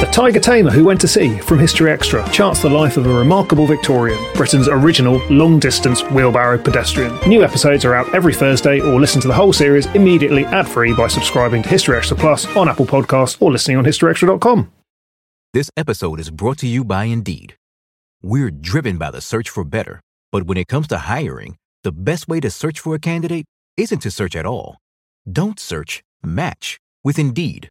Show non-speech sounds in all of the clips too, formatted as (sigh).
The Tiger Tamer Who Went to Sea from History Extra charts the life of a remarkable Victorian, Britain's original long distance wheelbarrow pedestrian. New episodes are out every Thursday, or listen to the whole series immediately ad free by subscribing to History Extra Plus on Apple Podcasts or listening on HistoryExtra.com. This episode is brought to you by Indeed. We're driven by the search for better, but when it comes to hiring, the best way to search for a candidate isn't to search at all. Don't search, match with Indeed.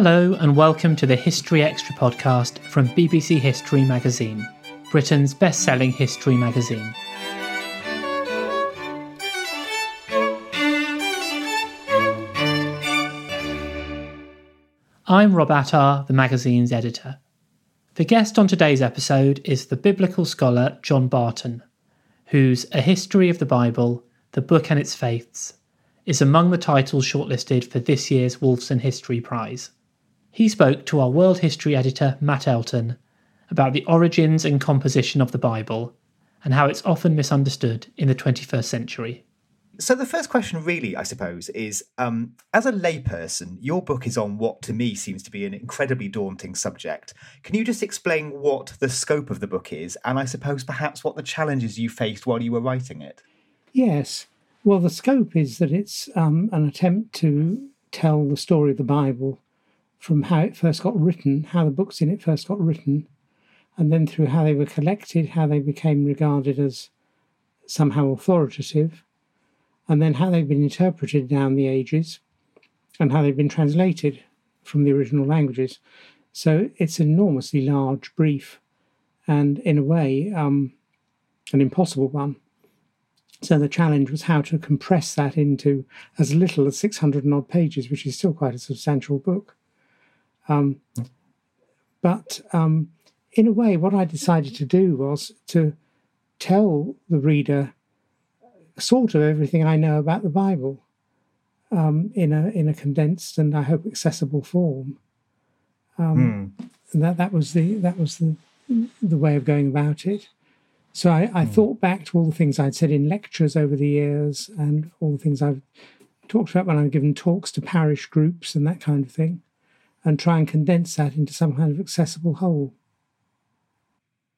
Hello, and welcome to the History Extra podcast from BBC History Magazine, Britain's best selling history magazine. I'm Rob Attar, the magazine's editor. The guest on today's episode is the biblical scholar John Barton, whose A History of the Bible, the Book and Its Faiths, is among the titles shortlisted for this year's Wolfson History Prize. He spoke to our world history editor, Matt Elton, about the origins and composition of the Bible and how it's often misunderstood in the 21st century. So the first question, really, I suppose, is um, as a layperson, your book is on what to me seems to be an incredibly daunting subject. Can you just explain what the scope of the book is, and I suppose perhaps what the challenges you faced while you were writing it? Yes. Well, the scope is that it's um, an attempt to tell the story of the Bible from how it first got written, how the books in it first got written, and then through how they were collected, how they became regarded as somehow authoritative, and then how they've been interpreted down the ages, and how they've been translated from the original languages. So it's an enormously large brief, and in a way, um, an impossible one. So the challenge was how to compress that into as little as 600 and odd pages, which is still quite a substantial book. Um, but um, in a way, what I decided to do was to tell the reader sort of everything I know about the Bible um, in a in a condensed and I hope accessible form. Um, mm. And that that was the that was the the way of going about it. So I, I mm. thought back to all the things I'd said in lectures over the years and all the things I've talked about when I've given talks to parish groups and that kind of thing and try and condense that into some kind of accessible whole.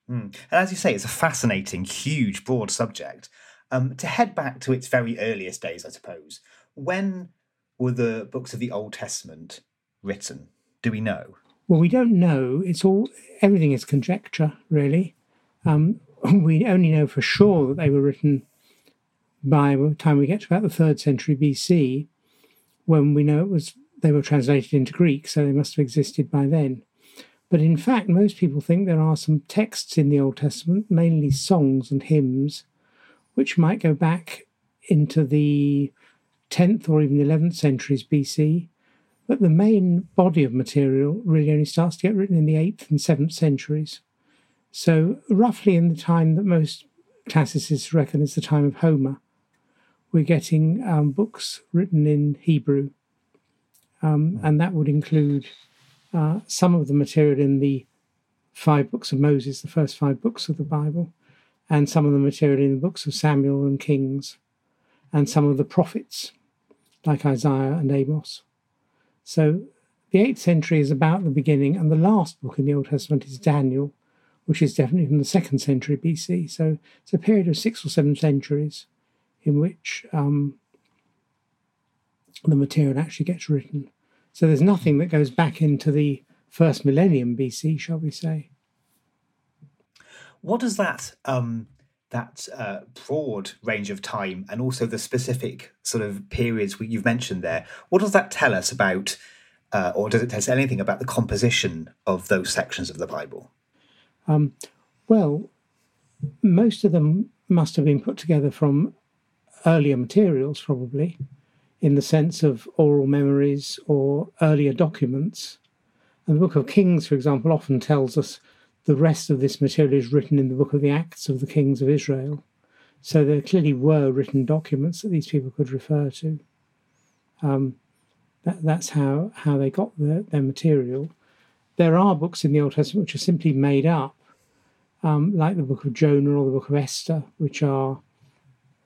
Mm. And as you say, it's a fascinating, huge, broad subject. Um, to head back to its very earliest days, I suppose, when were the books of the Old Testament written? Do we know? Well, we don't know. It's all everything is conjecture, really. Um, (laughs) we only know for sure that they were written by the time we get to about the third century BC, when we know it was they were translated into Greek, so they must have existed by then. But in fact, most people think there are some texts in the Old Testament, mainly songs and hymns, which might go back into the 10th or even 11th centuries BC. But the main body of material really only starts to get written in the 8th and 7th centuries. So, roughly in the time that most classicists reckon is the time of Homer, we're getting um, books written in Hebrew um, and that would include uh, some of the material in the five books of Moses, the first five books of the Bible, and some of the material in the books of Samuel and Kings, and some of the prophets, like Isaiah and Amos. So the 8th century is about the beginning, and the last book in the Old Testament is Daniel, which is definitely from the 2nd century BC. So it's a period of six or seven centuries in which um, the material actually gets written. So there's nothing that goes back into the first millennium BC, shall we say. What does that um, that uh, broad range of time and also the specific sort of periods you've mentioned there? What does that tell us about, uh, or does it tell us anything about the composition of those sections of the Bible? Um, well, most of them must have been put together from earlier materials, probably, in the sense of oral memories or earlier documents. And the Book of Kings, for example, often tells us the rest of this material is written in the Book of the Acts of the Kings of Israel. So there clearly were written documents that these people could refer to. Um, that, that's how, how they got their, their material. There are books in the Old Testament which are simply made up um, like the Book of Jonah or the Book of Esther, which are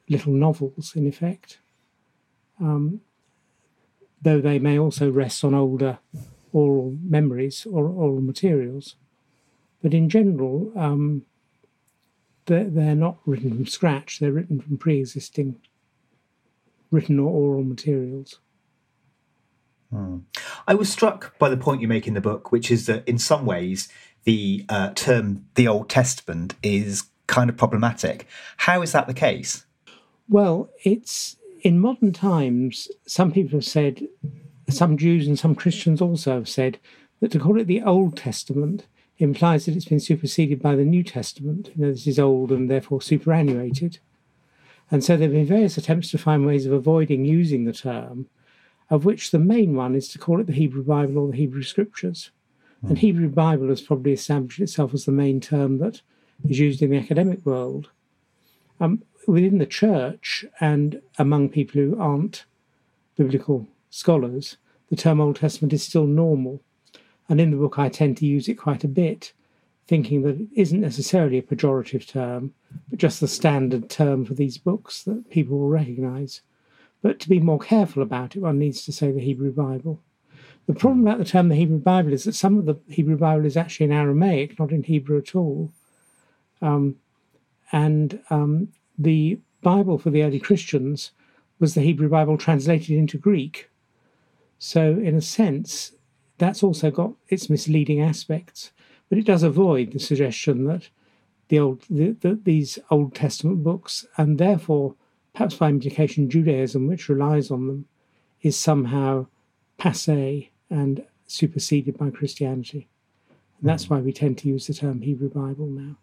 little novels in effect, um, though they may also rest on older oral memories or oral materials. But in general, um, they're, they're not written from scratch, they're written from pre existing written or oral materials. Hmm. I was struck by the point you make in the book, which is that in some ways the uh, term the Old Testament is kind of problematic. How is that the case? Well, it's in modern times, some people have said, some Jews and some Christians also have said, that to call it the Old Testament implies that it's been superseded by the New Testament. You know, this is old and therefore superannuated. And so there have been various attempts to find ways of avoiding using the term, of which the main one is to call it the Hebrew Bible or the Hebrew Scriptures. And Hebrew Bible has probably established itself as the main term that is used in the academic world. Um, within the church and among people who aren't biblical scholars, the term Old Testament is still normal. And in the book, I tend to use it quite a bit, thinking that it isn't necessarily a pejorative term, but just the standard term for these books that people will recognize. But to be more careful about it, one needs to say the Hebrew Bible. The problem about the term the Hebrew Bible is that some of the Hebrew Bible is actually in Aramaic, not in Hebrew at all. Um, and um, the Bible for the early Christians was the Hebrew Bible translated into Greek. So, in a sense, that's also got its misleading aspects, but it does avoid the suggestion that the old the, the, these Old Testament books, and therefore perhaps by implication Judaism, which relies on them, is somehow passe and superseded by Christianity. And that's hmm. why we tend to use the term Hebrew Bible now.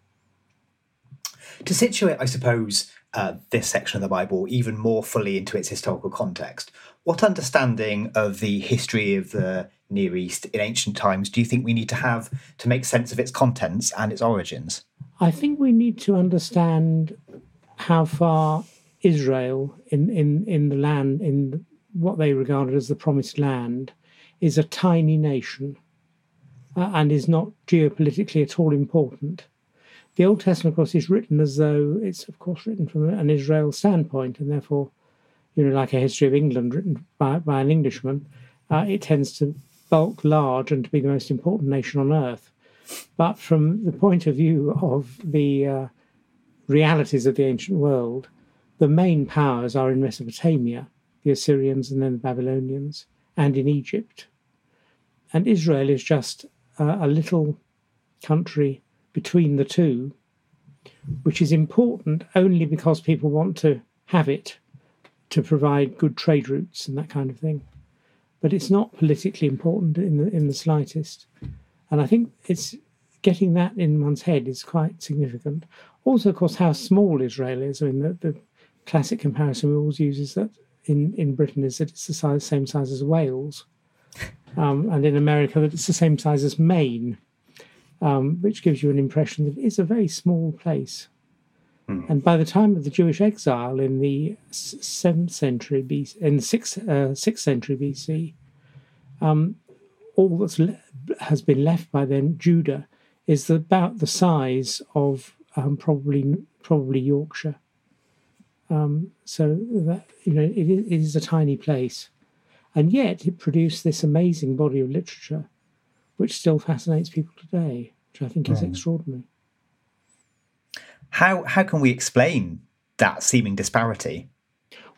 To situate, I suppose, uh, this section of the Bible even more fully into its historical context, what understanding of the history of the Near East in ancient times do you think we need to have to make sense of its contents and its origins? I think we need to understand how far Israel, in, in, in the land, in what they regarded as the promised land, is a tiny nation uh, and is not geopolitically at all important. The Old Testament, of course, is written as though it's, of course, written from an Israel standpoint, and therefore, you know, like a history of England written by, by an Englishman, uh, it tends to bulk large and to be the most important nation on earth. But from the point of view of the uh, realities of the ancient world, the main powers are in Mesopotamia, the Assyrians and then the Babylonians, and in Egypt. And Israel is just uh, a little country between the two, which is important only because people want to have it to provide good trade routes and that kind of thing. But it's not politically important in the in the slightest. And I think it's getting that in one's head is quite significant. Also, of course, how small Israel is. I mean, the, the classic comparison we always use is that in, in Britain is that it's the size, same size as Wales, (laughs) um, and in America that it's the same size as Maine um, which gives you an impression that it's a very small place. Mm. And by the time of the Jewish exile in the seventh century BC, in the sixth, uh, sixth century BC, um, all that le- has been left by then Judah is about the size of um, probably probably Yorkshire. Um, so that you know it is, it is a tiny place, and yet it produced this amazing body of literature which still fascinates people today, which I think is mm. extraordinary. How how can we explain that seeming disparity?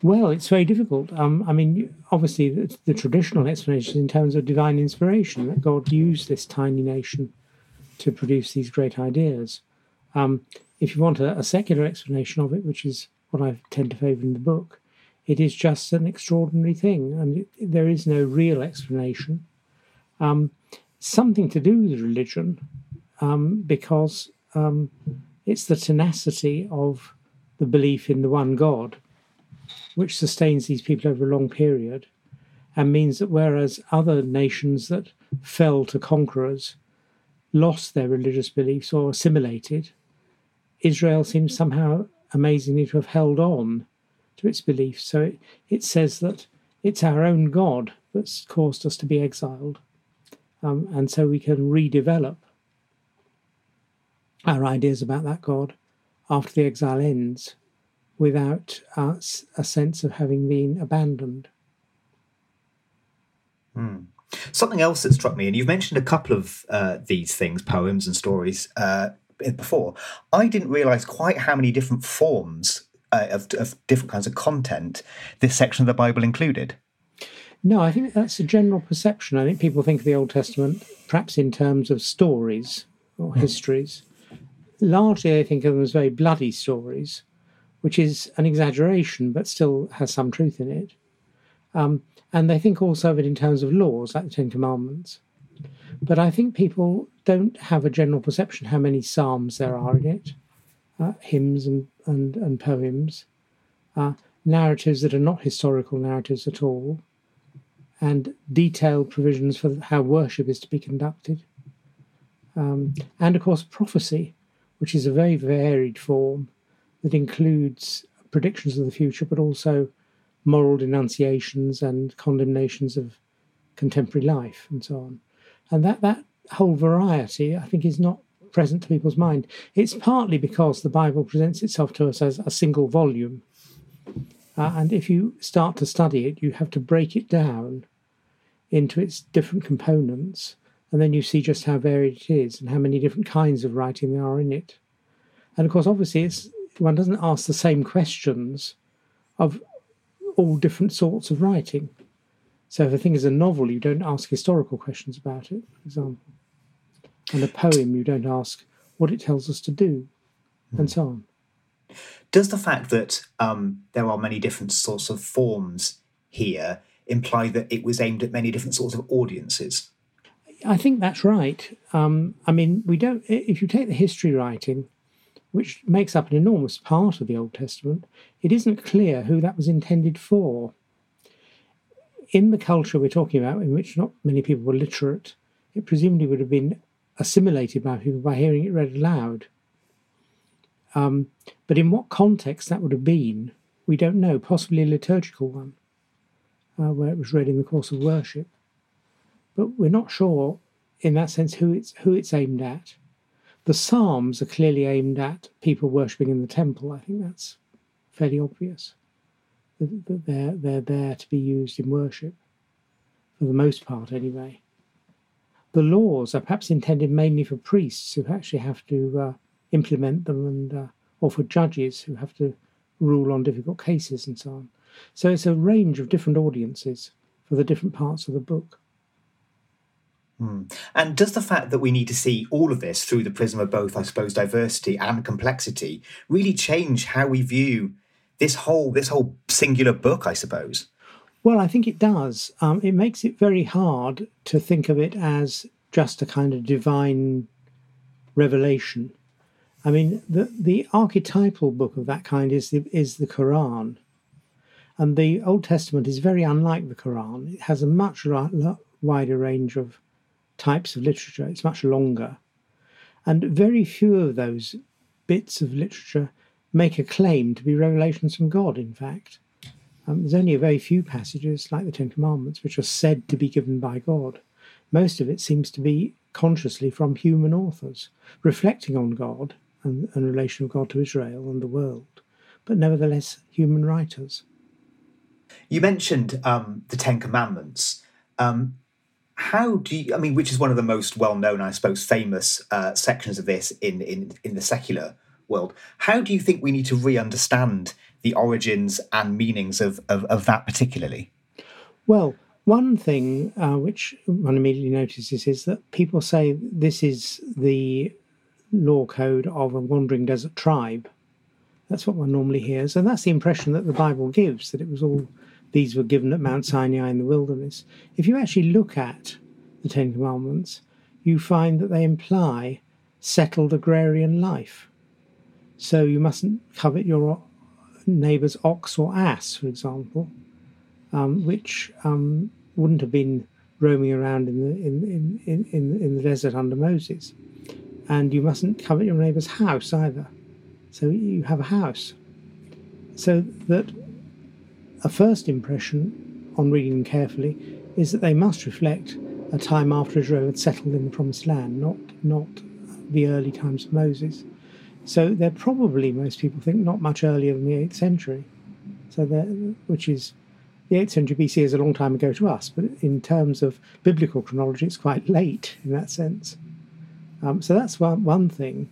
Well, it's very difficult. Um, I mean, obviously, the, the, traditional explanation in terms of divine inspiration that God used this tiny nation to produce these great ideas. Um, if you want a, a, secular explanation of it, which is what I tend to favour in the book, it is just an extraordinary thing, and it, there is no real explanation. Um, something to do with religion, um, because um, it's the tenacity of the belief in the one God, which sustains these people over a long period, and means that whereas other nations that fell to conquerors lost their religious beliefs or assimilated, Israel seems somehow amazingly to have held on to its beliefs. So it, it says that it's our own God that's caused us to be exiled. Um, and so we can redevelop our ideas about that God after the exile ends without uh, a sense of having been abandoned. Mm. Something else that struck me, and you've mentioned a couple of uh, these things, poems and stories, uh, before. I didn't realize quite how many different forms uh, of, of different kinds of content this section of the Bible included. No, I think that's a general perception. I think people think of the Old Testament perhaps in terms of stories or mm. histories. Largely, they think of them as very bloody stories, which is an exaggeration, but still has some truth in it. Um, and they think also of it in terms of laws, like the Ten Commandments. But I think people don't have a general perception how many psalms there are in it, uh, hymns and, and, and poems, uh, narratives that are not historical narratives at all, and detailed provisions for how worship is to be conducted. Um, and of course, prophecy, which is a very varied form that includes predictions of the future, but also moral denunciations and condemnations of contemporary life and so on. And that, that whole variety, I think, is not present to people's mind. It's partly because the Bible presents itself to us as a single volume. Uh, and if you start to study it, you have to break it down into its different components, and then you see just how varied it is and how many different kinds of writing there are in it. And of course, obviously, it's one doesn't ask the same questions of all different sorts of writing. So if a thing is a novel, you don't ask historical questions about it, for example. And a poem, you don't ask what it tells us to do, and so on. Does the fact that um, there are many different sorts of forms here imply that it was aimed at many different sorts of audiences? I think that's right. Um, I mean, we don't. If you take the history writing, which makes up an enormous part of the Old Testament, it isn't clear who that was intended for. In the culture we're talking about, in which not many people were literate, it presumably would have been assimilated by people by hearing it read aloud. Um, but in what context that would have been, we don't know, possibly a liturgical one, uh, where it was read in the course of worship. But we're not sure, in that sense, who it's, who it's aimed at. The Psalms are clearly aimed at people worshipping in the temple. I think that's fairly obvious that they're, they're there to be used in worship, for the most part, anyway. The laws are perhaps intended mainly for priests who actually have to uh, implement them, and uh, or for judges who have to rule on difficult cases and so on. So it's a range of different audiences for the different parts of the book. Mm. And does the fact that we need to see all of this through the prism of both, I suppose, diversity and complexity really change how we view this whole this whole singular book? I suppose. Well, I think it does. Um, it makes it very hard to think of it as just a kind of divine revelation. I mean, the the archetypal book of that kind is the, is the Quran, and the Old Testament is very unlike the Quran. It has a much wider range of types of literature. It's much longer. And very few of those bits of literature make a claim to be revelations from God, in fact. Um, there's only a very few passages, like the Ten Commandments, which are said to be given by God. Most of it seems to be consciously from human authors, reflecting on God and, and relation of God to Israel and the world, but nevertheless human writers. You mentioned um, the Ten Commandments. Um, how do you, I mean, which is one of the most well known, I suppose, famous uh, sections of this in, in, in the secular world. How do you think we need to re understand the origins and meanings of, of, of that particularly? Well, one thing uh, which one immediately notices is that people say this is the law code of a wandering desert tribe. That's what one normally hears, and that's the impression that the Bible gives that it was all these were given at Mount Sinai in the wilderness. If you actually look at the Ten Commandments, you find that they imply settled agrarian life. So you mustn't covet your neighbour's ox or ass, for example, um, which um, wouldn't have been roaming around in the in, in, in, in the desert under Moses. And you mustn't covet your neighbour's house either. So you have a house. So that a first impression on reading them carefully is that they must reflect a time after Israel had settled in the Promised Land, not not the early times of Moses. So they're probably most people think not much earlier than the eighth century. So which is the eighth century BC is a long time ago to us, but in terms of biblical chronology, it's quite late in that sense. Um, so that's one one thing.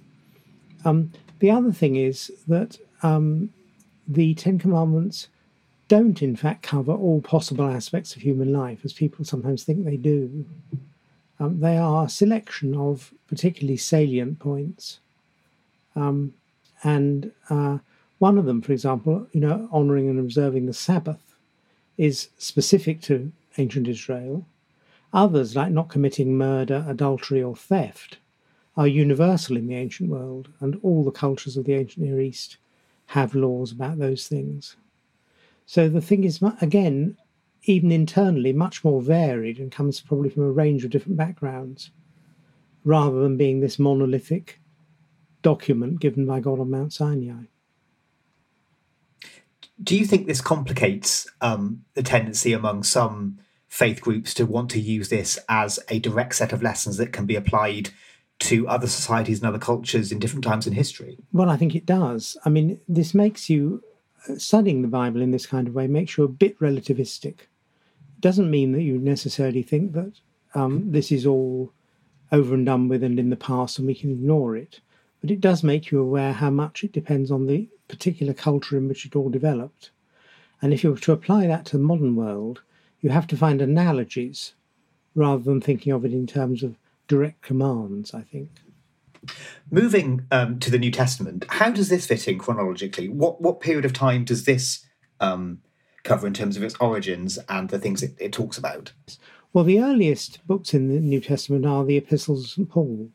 Um, the other thing is that um, the Ten Commandments don't, in fact, cover all possible aspects of human life, as people sometimes think they do. Um, they are a selection of particularly salient points. Um, and uh, one of them, for example, you know, honoring and observing the Sabbath, is specific to ancient Israel. Others, like not committing murder, adultery, or theft, are universal in the ancient world, and all the cultures of the ancient Near East have laws about those things. So the thing is, again, even internally, much more varied and comes probably from a range of different backgrounds, rather than being this monolithic document given by God on Mount Sinai. Do you think this complicates um, the tendency among some faith groups to want to use this as a direct set of lessons that can be applied to other societies and other cultures in different times in history? Well, I think it does. I mean, this makes you studying the Bible in this kind of way makes you a bit relativistic. It doesn't mean that you necessarily think that um, this is all over and done with and in the past and we can ignore it. But it does make you aware how much it depends on the particular culture in which it all developed. And if you were to apply that to the modern world, you have to find analogies rather than thinking of it in terms of direct commands, I think. Moving um, to the New Testament, how does this fit in chronologically? What what period of time does this um, cover in terms of its origins and the things it, it, talks about? Well, the earliest books in the New Testament are the epistles of St. Paul.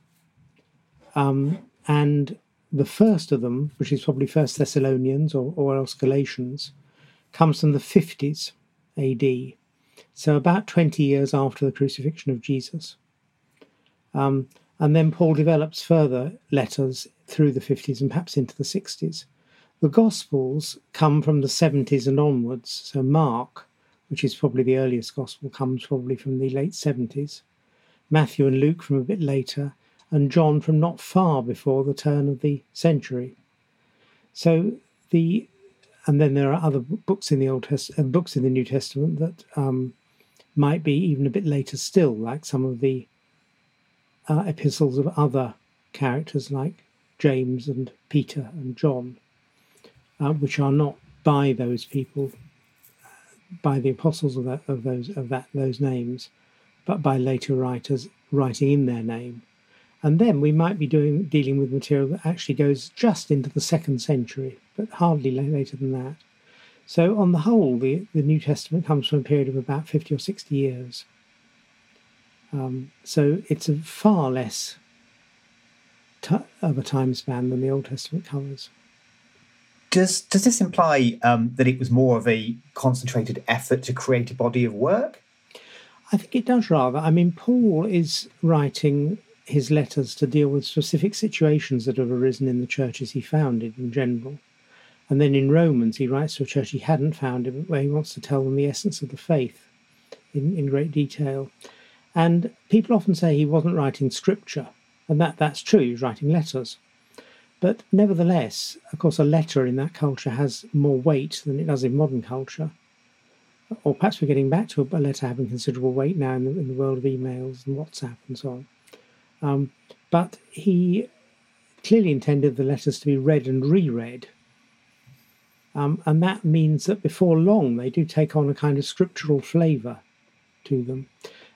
Um, and the first of them, which is probably First Thessalonians or, or else Galatians, comes from the 50s AD. So about 20 years after the crucifixion of Jesus. Um, and then Paul develops further letters through the 50s and perhaps into the 60s. The Gospels come from the 70s and onwards. So Mark, which is probably the earliest Gospel, comes probably from the late 70s. Matthew and Luke from a bit later, and John from not far before the turn of the century. So the and then there are other books in the Old Testament, uh, books in the New Testament that um, might be even a bit later still, like some of the uh, epistles of other characters like James and Peter and John, uh, which are not by those people, by the apostles of, that, of those of that those names, but by later writers writing in their name. And then we might be doing dealing with material that actually goes just into the second century, but hardly later than that. So, on the whole, the, the New Testament comes from a period of about 50 or 60 years. Um, so it's a far less t- of a time span than the Old Testament covers. Does does this imply um, that it was more of a concentrated effort to create a body of work? I think it does rather. I mean, Paul is writing his letters to deal with specific situations that have arisen in the churches he founded in general. And then in Romans, he writes to a church he hadn't founded, where he wants to tell them the essence of the faith in, in great detail. And people often say he wasn't writing scripture, and that, that's true, he was writing letters. But nevertheless, of course, a letter in that culture has more weight than it does in modern culture. Or perhaps we're getting back to a letter having considerable weight now in the, in the world of emails and WhatsApp and so on. Um, but he clearly intended the letters to be read and reread. Um, and that means that before long, they do take on a kind of scriptural flavour to them.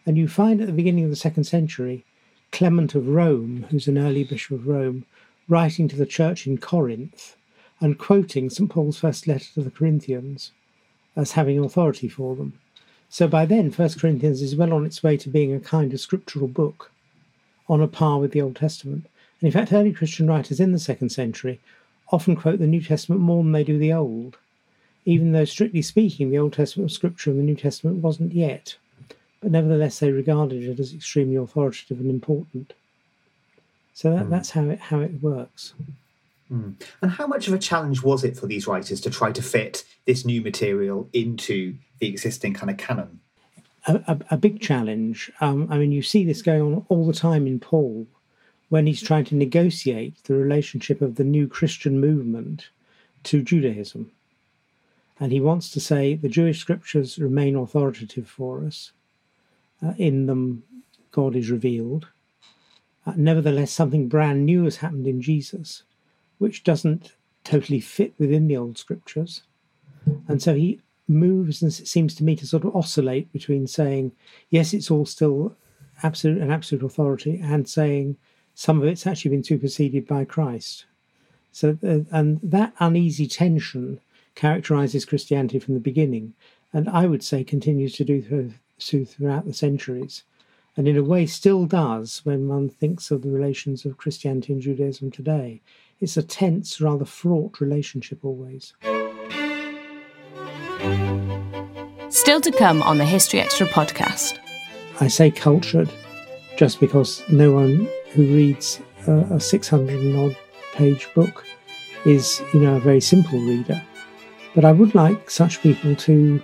And you find at the beginning of the second century, Clement of Rome, who's an early bishop of Rome, writing to the church in Corinth and quoting St. Paul's first letter to the Corinthians as having authority for them. So by then, First Corinthians is well on its way to being a kind of scriptural book on a par with the Old Testament. And in fact, early Christian writers in the second century often quote the New Testament more than they do the Old, even though, strictly speaking, the Old Testament was scripture and the New Testament wasn't yet. But nevertheless, they regarded it as extremely authoritative and important. So that, mm. that's how it how it works. Mm. And how much of a challenge was it for these writers to try to fit this new material into the existing kind of canon? A, a, a big challenge. Um, I mean, you see this going on all the time in Paul when he's trying to negotiate the relationship of the new Christian movement to Judaism. And he wants to say the Jewish scriptures remain authoritative for us. Uh, in them, God is revealed. Uh, nevertheless, something brand new has happened in Jesus, which doesn't totally fit within the old scriptures. And so he moves, and seems to me to sort of oscillate between saying, yes, it's all still absolute an absolute authority, and saying, some of it's actually been superseded by Christ. So, uh, and that uneasy tension characterizes Christianity from the beginning, and I would say continues to do throughout the centuries, and in a way still does when one thinks of the relations of Christianity and Judaism today. It's a tense, rather fraught relationship always. Still to come on the History Extra podcast. I say cultured just because no one who reads a, a 600 and odd page book is, you know, a very simple reader. But I would like such people to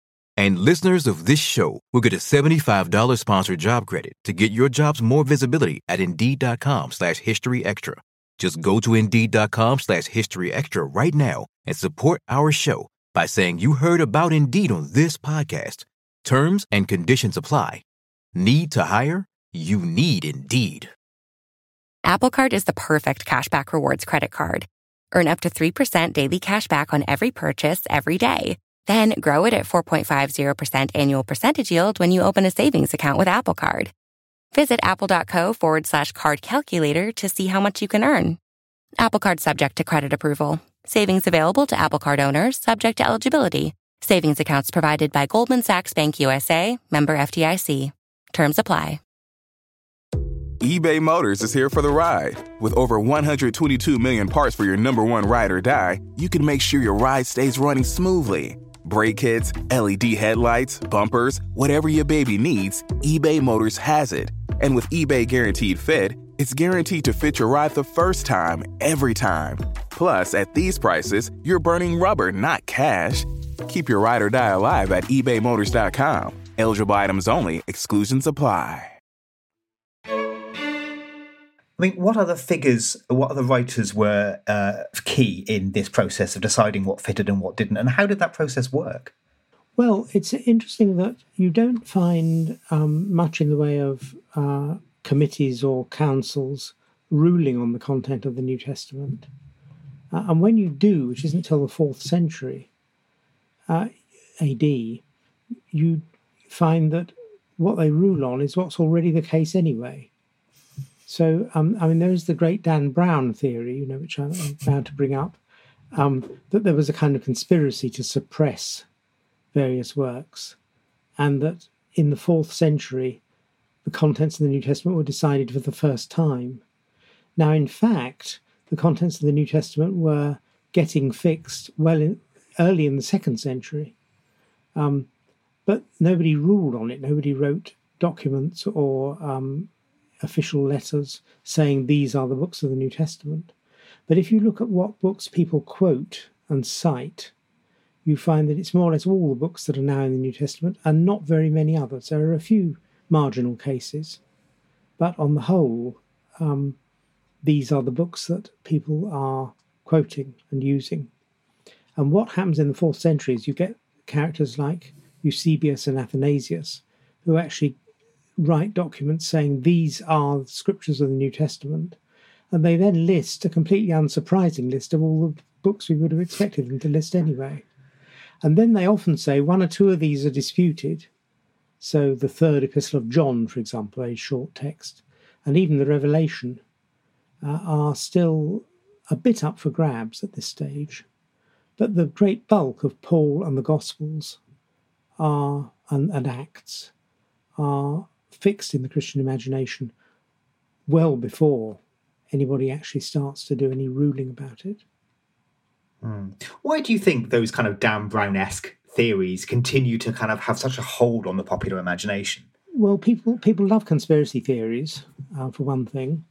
And listeners of this show will get a $75 sponsored job credit to get your jobs more visibility at Indeed.com slash History Extra. Just go to Indeed.com slash History Extra right now and support our show by saying you heard about Indeed on this podcast. Terms and conditions apply. Need to hire? You need Indeed. Apple Card is the perfect cashback rewards credit card. Earn up to 3% daily cash back on every purchase every day. Then grow it at 4.50% annual percentage yield when you open a savings account with Apple Card. Visit apple.co forward slash card calculator to see how much you can earn. Apple Card subject to credit approval. Savings available to Apple Card owners subject to eligibility. Savings accounts provided by Goldman Sachs Bank USA, member FDIC. Terms apply eBay Motors is here for the ride. With over 122 million parts for your number one ride or die, you can make sure your ride stays running smoothly. Brake kits, LED headlights, bumpers, whatever your baby needs, eBay Motors has it. And with eBay Guaranteed Fit, it's guaranteed to fit your ride the first time, every time. Plus, at these prices, you're burning rubber, not cash. Keep your ride or die alive at ebaymotors.com. Eligible items only, exclusions apply. I mean, what other figures, what other writers were uh, key in this process of deciding what fitted and what didn't, and how did that process work? Well, it's interesting that you don't find um, much in the way of uh, committees or councils ruling on the content of the New Testament. Uh, and when you do, which isn't until the fourth century uh, AD, you find that what they rule on is what's already the case anyway. So, um, I mean, there is the great Dan Brown theory, you know, which I'm about to bring up, um, that there was a kind of conspiracy to suppress various works, and that in the fourth century, the contents of the New Testament were decided for the first time. Now, in fact, the contents of the New Testament were getting fixed well in, early in the second century, um, but nobody ruled on it. Nobody wrote documents or um, official letters saying these are the books of the New Testament. But if you look at what books people quote and cite, you find that it's more or less all the books that are now in the New Testament and not very many others. There are a few marginal cases. But on the whole, um, these are the books that people are quoting and using. And what happens in the fourth century is you get characters like Eusebius and Athanasius who actually write documents saying these are the scriptures of the New Testament. And they then list a completely unsurprising list of all the books we would have expected them to list anyway. And then they often say one or two of these are disputed. So the third epistle of John, for example, a short text, and even the Revelation uh, are still a bit up for grabs at this stage. But the great bulk of Paul and the Gospels are and, and Acts are fixed in the Christian imagination well before anybody actually starts to do any ruling about it. Mm. Why do you think those kind of Dan Brown esque theories continue to kind of have such a hold on the popular imagination? Well, people people love conspiracy theories, uh, for one thing,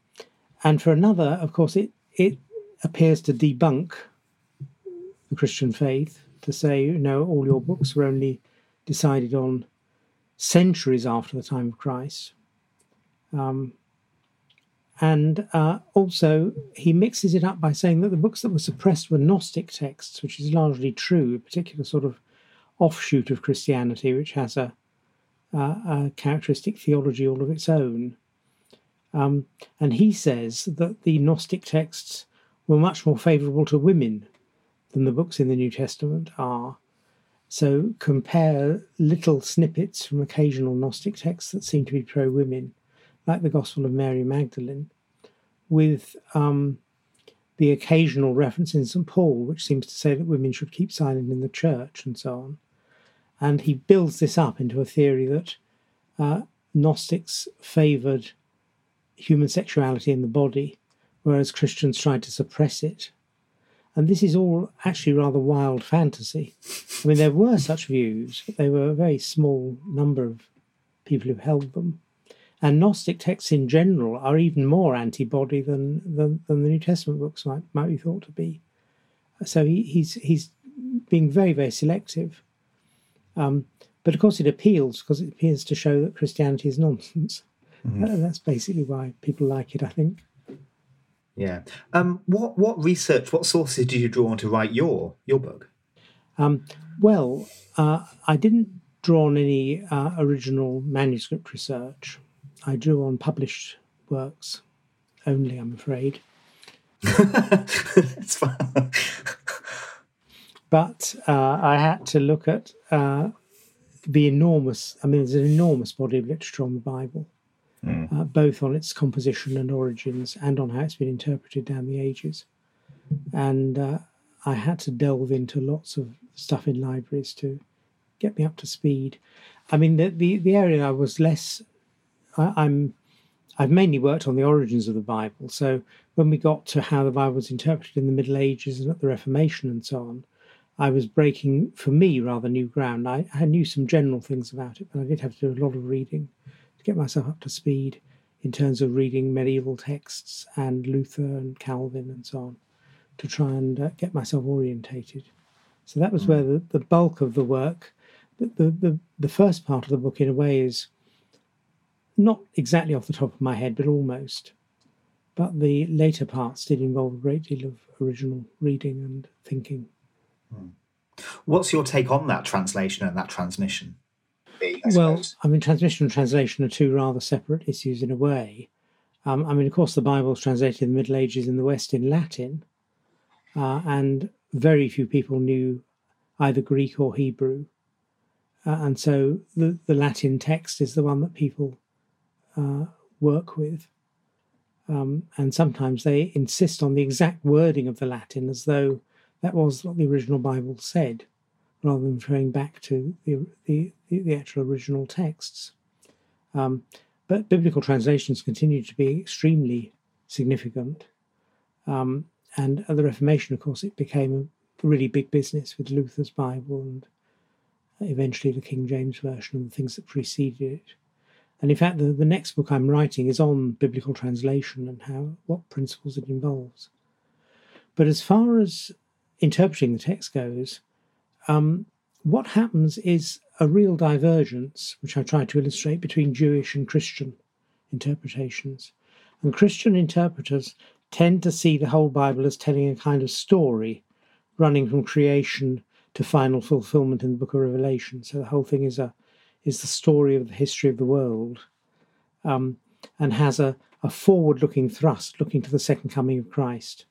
and for another, of course, it it appears to debunk the Christian faith to say, you know, all your books were only decided on centuries after the time of Christ. Um, and uh, also, he mixes it up by saying that the books that were suppressed were Gnostic texts, which is largely true, a particular sort of offshoot of Christianity, which has a, a characteristic theology all of its own. Um, and he says that the Gnostic texts were much more favorable to women than the books in the New Testament are. So compare little snippets from occasional Gnostic texts that seem to be pro women like the Gospel of Mary Magdalene, with um, the occasional reference in St. Paul, which seems to say that women should keep silent in the church and so on. And he builds this up into a theory that uh, Gnostics favored human sexuality in the body, whereas Christians tried to suppress it. And this is all actually rather wild fantasy. I mean, there were such views, but they were a very small number of people who held them. And Gnostic texts in general are even more antibody than, than, than the New Testament books might, might be thought to be. So he, he's, he's being very, very selective. Um, but of course, it appeals because it appears to show that Christianity is nonsense. Mm-hmm. And that's basically why people like it, I think. Yeah. Um, what what research, what sources did you draw on to write your your book? Um, well, uh, I didn't draw on any uh, original manuscript research. I drew on published works only, I'm afraid. (laughs) it's fine. (laughs) but uh, I had to look at uh, the enormous, I mean, there's an enormous body of literature on the Bible, mm. uh, both on its composition and origins and on how it's been interpreted down the ages. And uh, I had to delve into lots of stuff in libraries to get me up to speed. I mean, the, the, the area I was less I, am I've mainly worked on the origins of the Bible. So when we got to how the Bible was interpreted in the Middle Ages and at the Reformation and so on, I was breaking for me rather new ground. I, I knew some general things about it, but I did have to do a lot of reading to get myself up to speed in terms of reading medieval texts and Luther and Calvin and so on to try and uh, get myself orientated. So that was mm. where the, the bulk of the work, the, the, the, first part of the book, in a way, is not exactly off the top of my head, but almost. But the later parts did involve a great deal of original reading and thinking. Hmm. What's your take on that translation and that transmission? I well, I mean, transmission and translation are two rather separate issues in a way. Um, I mean, of course, the Bible was translated in the Middle Ages in the West in Latin, uh, and very few people knew either Greek or Hebrew. Uh, and so the, the Latin text is the one that people uh, work with. Um, and sometimes they insist on the exact wording of the Latin as though that was what the original Bible said, rather than referring back to the, the, the actual original texts. Um, but biblical translations continue to be extremely significant. Um, and at the Reformation, of course, it became a really big business with Luther's Bible and eventually the King James Version and the things that preceded it. And in fact, the, the next book I'm writing is on biblical translation and how what principles it involves. But as far as interpreting the text goes, um, what happens is a real divergence, which I try to illustrate between Jewish and Christian interpretations. And Christian interpreters tend to see the whole Bible as telling a kind of story running from creation to final fulfillment in the book of Revelation. So the whole thing is a is the story of the history of the world, um, and has a, a forward looking thrust, looking to the second coming of Christ.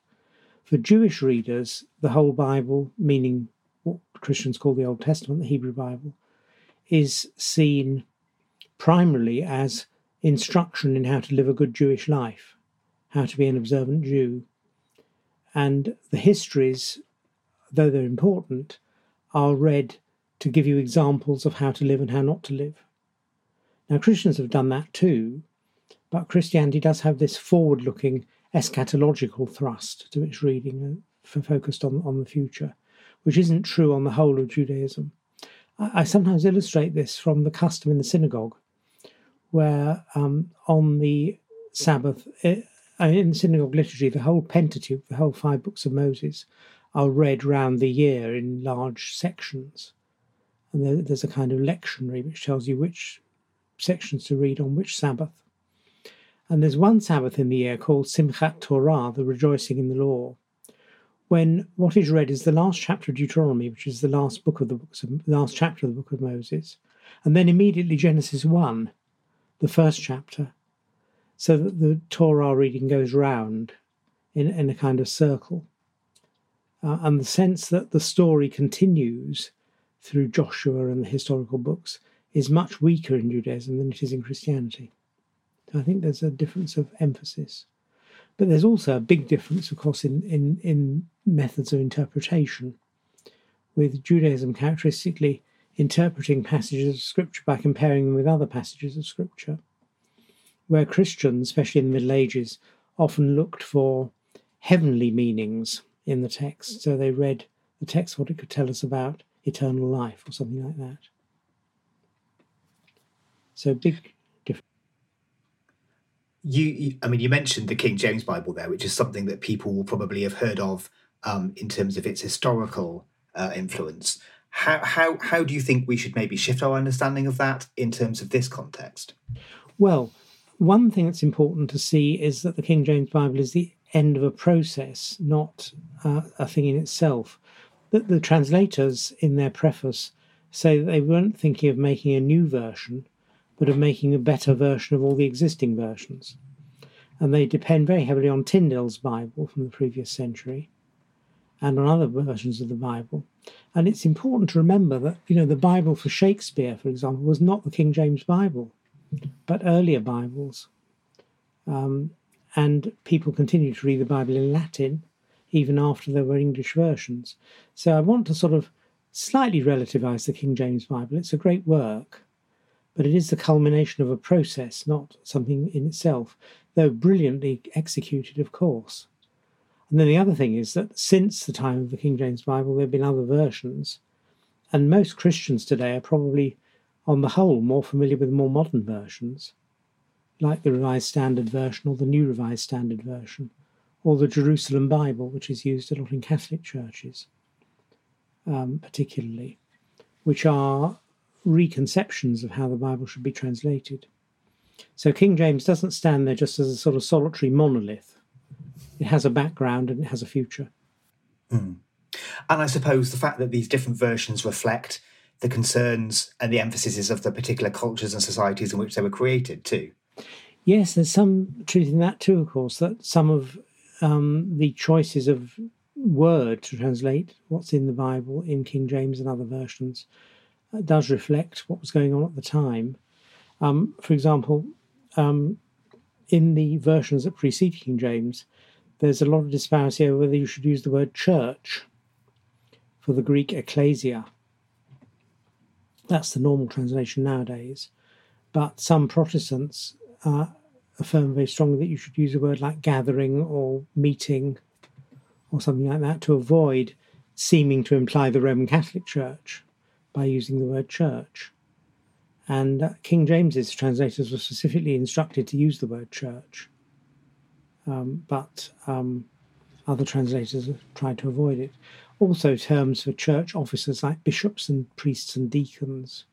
For Jewish readers, the whole Bible, meaning what Christians call the Old Testament, the Hebrew Bible, is seen primarily as instruction in how to live a good Jewish life, how to be an observant Jew. And the histories, though they're important, are read to give you examples of how to live and how not to live. Now, Christians have done that too, but Christianity does have this forward looking eschatological thrust to its reading, uh, focused on, on the future, which isn't true on the whole of Judaism. I, I sometimes illustrate this from the custom in the synagogue, where um, on the Sabbath, eh, in synagogue liturgy, the whole Pentateuch, the whole five books of Moses, are read round the year in large sections. And there, there's a kind of lectionary which tells you which sections to read on which Sabbath. And there's one Sabbath in the year called Simchat Torah, the rejoicing in the law, when what is read is the last chapter of Deuteronomy, which is the last book of the books last chapter of the book of Moses, and then immediately Genesis one, the first chapter, so that the Torah reading goes round in, in a kind of circle. Uh, and the sense that the story continues through Joshua and the historical books is much weaker in Judaism than it is in Christianity. I think there's a difference of emphasis. But there's also a big difference, of course, in, in, in methods of interpretation, with Judaism characteristically interpreting passages of Scripture by comparing them with other passages of Scripture, where Christians, especially in the Middle Ages, often looked for heavenly meanings in the text. So they read the text, what it could tell us about eternal life or something like that. So big you, I mean, you mentioned the King James Bible there, which is something that people will probably have heard of um, in terms of its historical uh, influence. How, how, how do you think we should maybe shift our understanding of that in terms of this context? Well, one thing that's important to see is that the King James Bible is the end of a process, not uh, a thing in itself. That the translators in their preface say that they weren't thinking of making a new version, but of making a better version of all the existing versions. And they depend very heavily on Tyndale's Bible from the previous century and on other versions of the Bible. And it's important to remember that, you know, the Bible for Shakespeare, for example, was not the King James Bible, but earlier Bibles. Um, and people continued to read the Bible in Latin even after there were English versions. So I want to sort of slightly relativize the King James Bible. It's a great work, but it is the culmination of a process, not something in itself, though brilliantly executed, of course. And then the other thing is that since the time of the King James Bible, there have been other versions, and most Christians today are probably, on the whole, more familiar with more modern versions, like the Revised Standard Version or the New Revised Standard Version, or the Jerusalem Bible, which is used a lot in Catholic churches, um, particularly, which are reconceptions of how the Bible should be translated. So King James doesn't stand there just as a sort of solitary monolith. It has a background and it has a future. Mm. And I suppose the fact that these different versions reflect the concerns and the emphases of the particular cultures and societies in which they were created too. Yes, there's some truth in that too, of course, that some of um, the choices of word to translate what's in the Bible in King James and other versions does reflect what was going on at the time. Um, for example, um, in the versions that precede King James, there's a lot of disparity over whether you should use the word church for the Greek ecclesia. That's the normal translation nowadays. But some Protestants uh, affirm very strongly that you should use a word like gathering or meeting or something like that to avoid seeming to imply the Roman Catholic Church by using the word church. And King James's translators were specifically instructed to use the word church. Um, but um, Other translators tried to avoid it. Also, terms for church officers like bishops and priests and deacons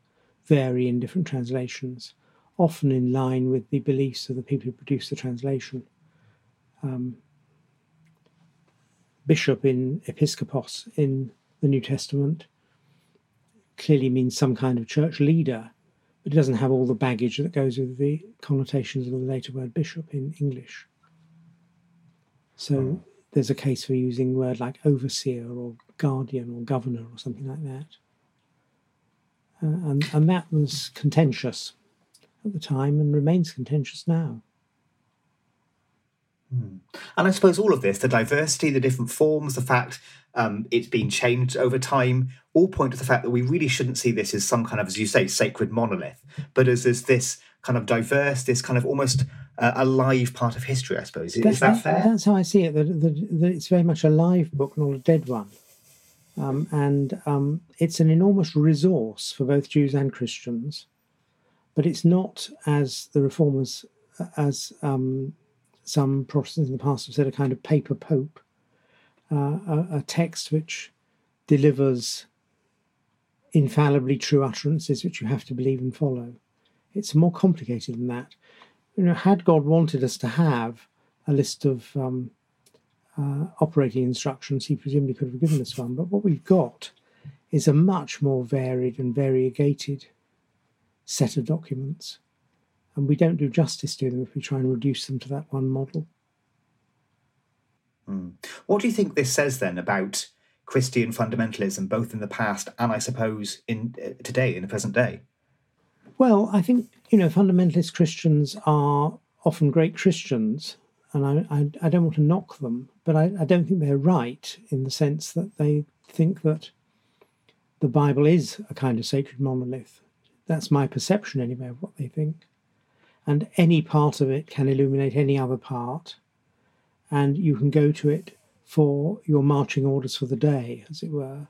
vary in different translations, often in line with the beliefs of the people who produce the translation. Um, bishop in episkopos in the New Testament clearly means some kind of church leader, but it doesn't have all the baggage that goes with the connotations of the later word bishop in English. So hmm. there's a case for using a word like overseer or guardian or governor or something like that. Uh, and, and that was contentious at the time and remains contentious now. Hmm. And I suppose all of this, the diversity, the different forms, the fact um, it's been changed over time, all point to the fact that we really shouldn't see this as some kind of, as you say, sacred monolith, but as, as this kind of diverse, this kind of almost uh, alive part of history, I suppose. Is, is that fair? That's how I see it, that, that, that, it's very much a live book, not a dead one. Um, and um, it's an enormous resource for both Jews and Christians, but it's not, as the reformers, as um, some Protestants in the past have said, a kind of paper pope, uh, a, a, text which delivers infallibly true utterances which you have to believe and follow. It's more complicated than that. You know, had God wanted us to have a list of um, uh, operating instructions, he presumably could have given us one. But what we've got is a much more varied and variegated set of documents and we don't do justice to them if we try and reduce them to that one model. Mm. What do you think this says then about Christian fundamentalism, both in the past and I suppose in uh, today, in the present day? Well, I think you know fundamentalist Christians are often great Christians, and I, I, I don't want to knock them, but I, I don't think they're right in the sense that they think that the Bible is a kind of sacred monolith. That's my perception, anyway, of what they think and any part of it can illuminate any other part, and you can go to it for your marching orders for the day, as it were,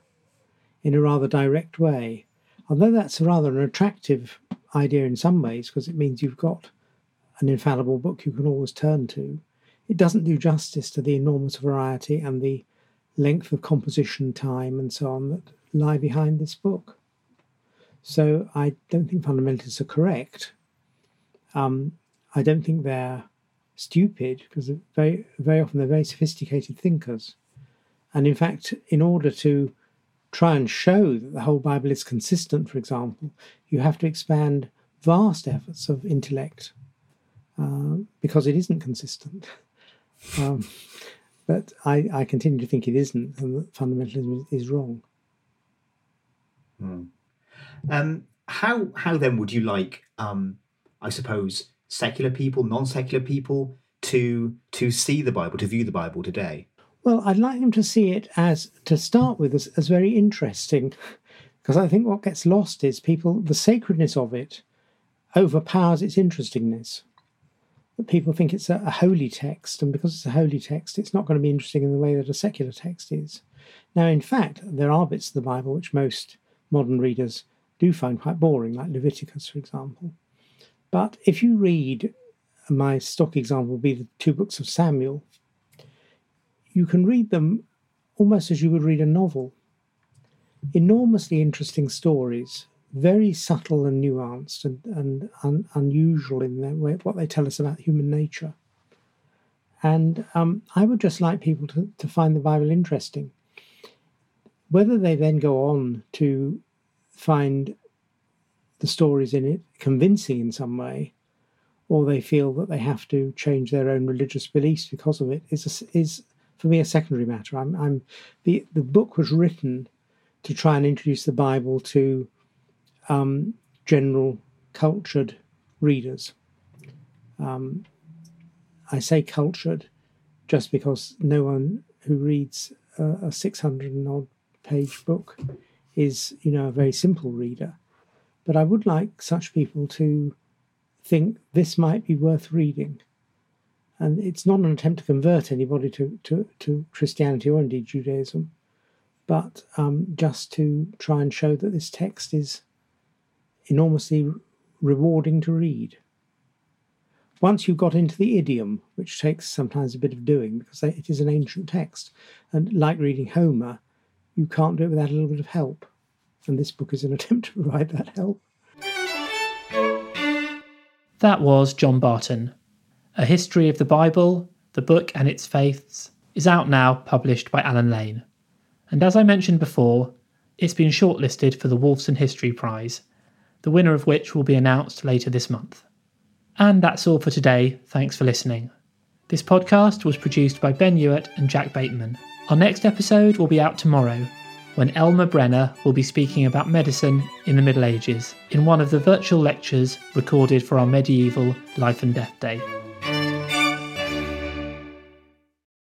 in a rather direct way. Although that's rather an attractive idea in some ways, because it means you've got an infallible book you can always turn to, it doesn't do justice to the enormous variety and the length of composition time and so on that lie behind this book. So I don't think fundamentalists are correct um, I don't think they're stupid because very very often they're very sophisticated thinkers, and in fact, in order to try and show that the whole Bible is consistent, for example, you have to expand vast efforts of intellect uh, because it isn't consistent. (laughs) um, but I, I, continue to think it isn't, and that fundamentalism is, wrong. Hmm. Um, how how then would you like um, I suppose, secular people, non-secular people to to see the Bible, to view the Bible today? Well, I'd like them to see it as to start with as, as very interesting, because I think what gets lost is people the sacredness of it overpowers its interestingness. That people think it's a, a holy text, and because it's a holy text, it's not going to be interesting in the way that a secular text is. Now, in fact, there are bits of the Bible which most modern readers do find quite boring, like Leviticus, for example. But if you read, my stock example will be the two books of Samuel, you can read them almost as you would read a novel. Enormously interesting stories, very subtle and nuanced and, and un, unusual in their way, what they tell us about human nature. And um, I would just like people to, to find the Bible interesting. Whether they then go on to find the stories in it convincing in some way, or they feel that they have to change their own religious beliefs because of it, is a, is for me a secondary matter. I'm, I'm the the book was written to try and introduce the Bible to um, general cultured readers. Um, I say cultured just because no one who reads a, a 600 and odd page book is, you know, a very simple reader. But I would like such people to think this might be worth reading. And it's not an attempt to convert anybody to, to, to Christianity or indeed Judaism, but um, just to try and show that this text is enormously rewarding to read. Once you've got into the idiom, which takes sometimes a bit of doing because it is an ancient text, and like reading Homer, you can't do it without a little bit of help. And this book is an (laughs) attempt to provide that help. That was John Barton. A History of the Bible, the book and its faiths, is out now, published by Allen Lane. And as I mentioned before, it's been shortlisted for the Wolfson History Prize, the winner of which will be announced later this month. And that's all for today. Thanks for listening. This podcast was produced by Ben Hewitt and Jack Bateman. Our next episode will be out tomorrow, when Elma Brenner will be speaking about medicine in the Middle Ages in one of the virtual lectures recorded for our medieval Life and Death Day.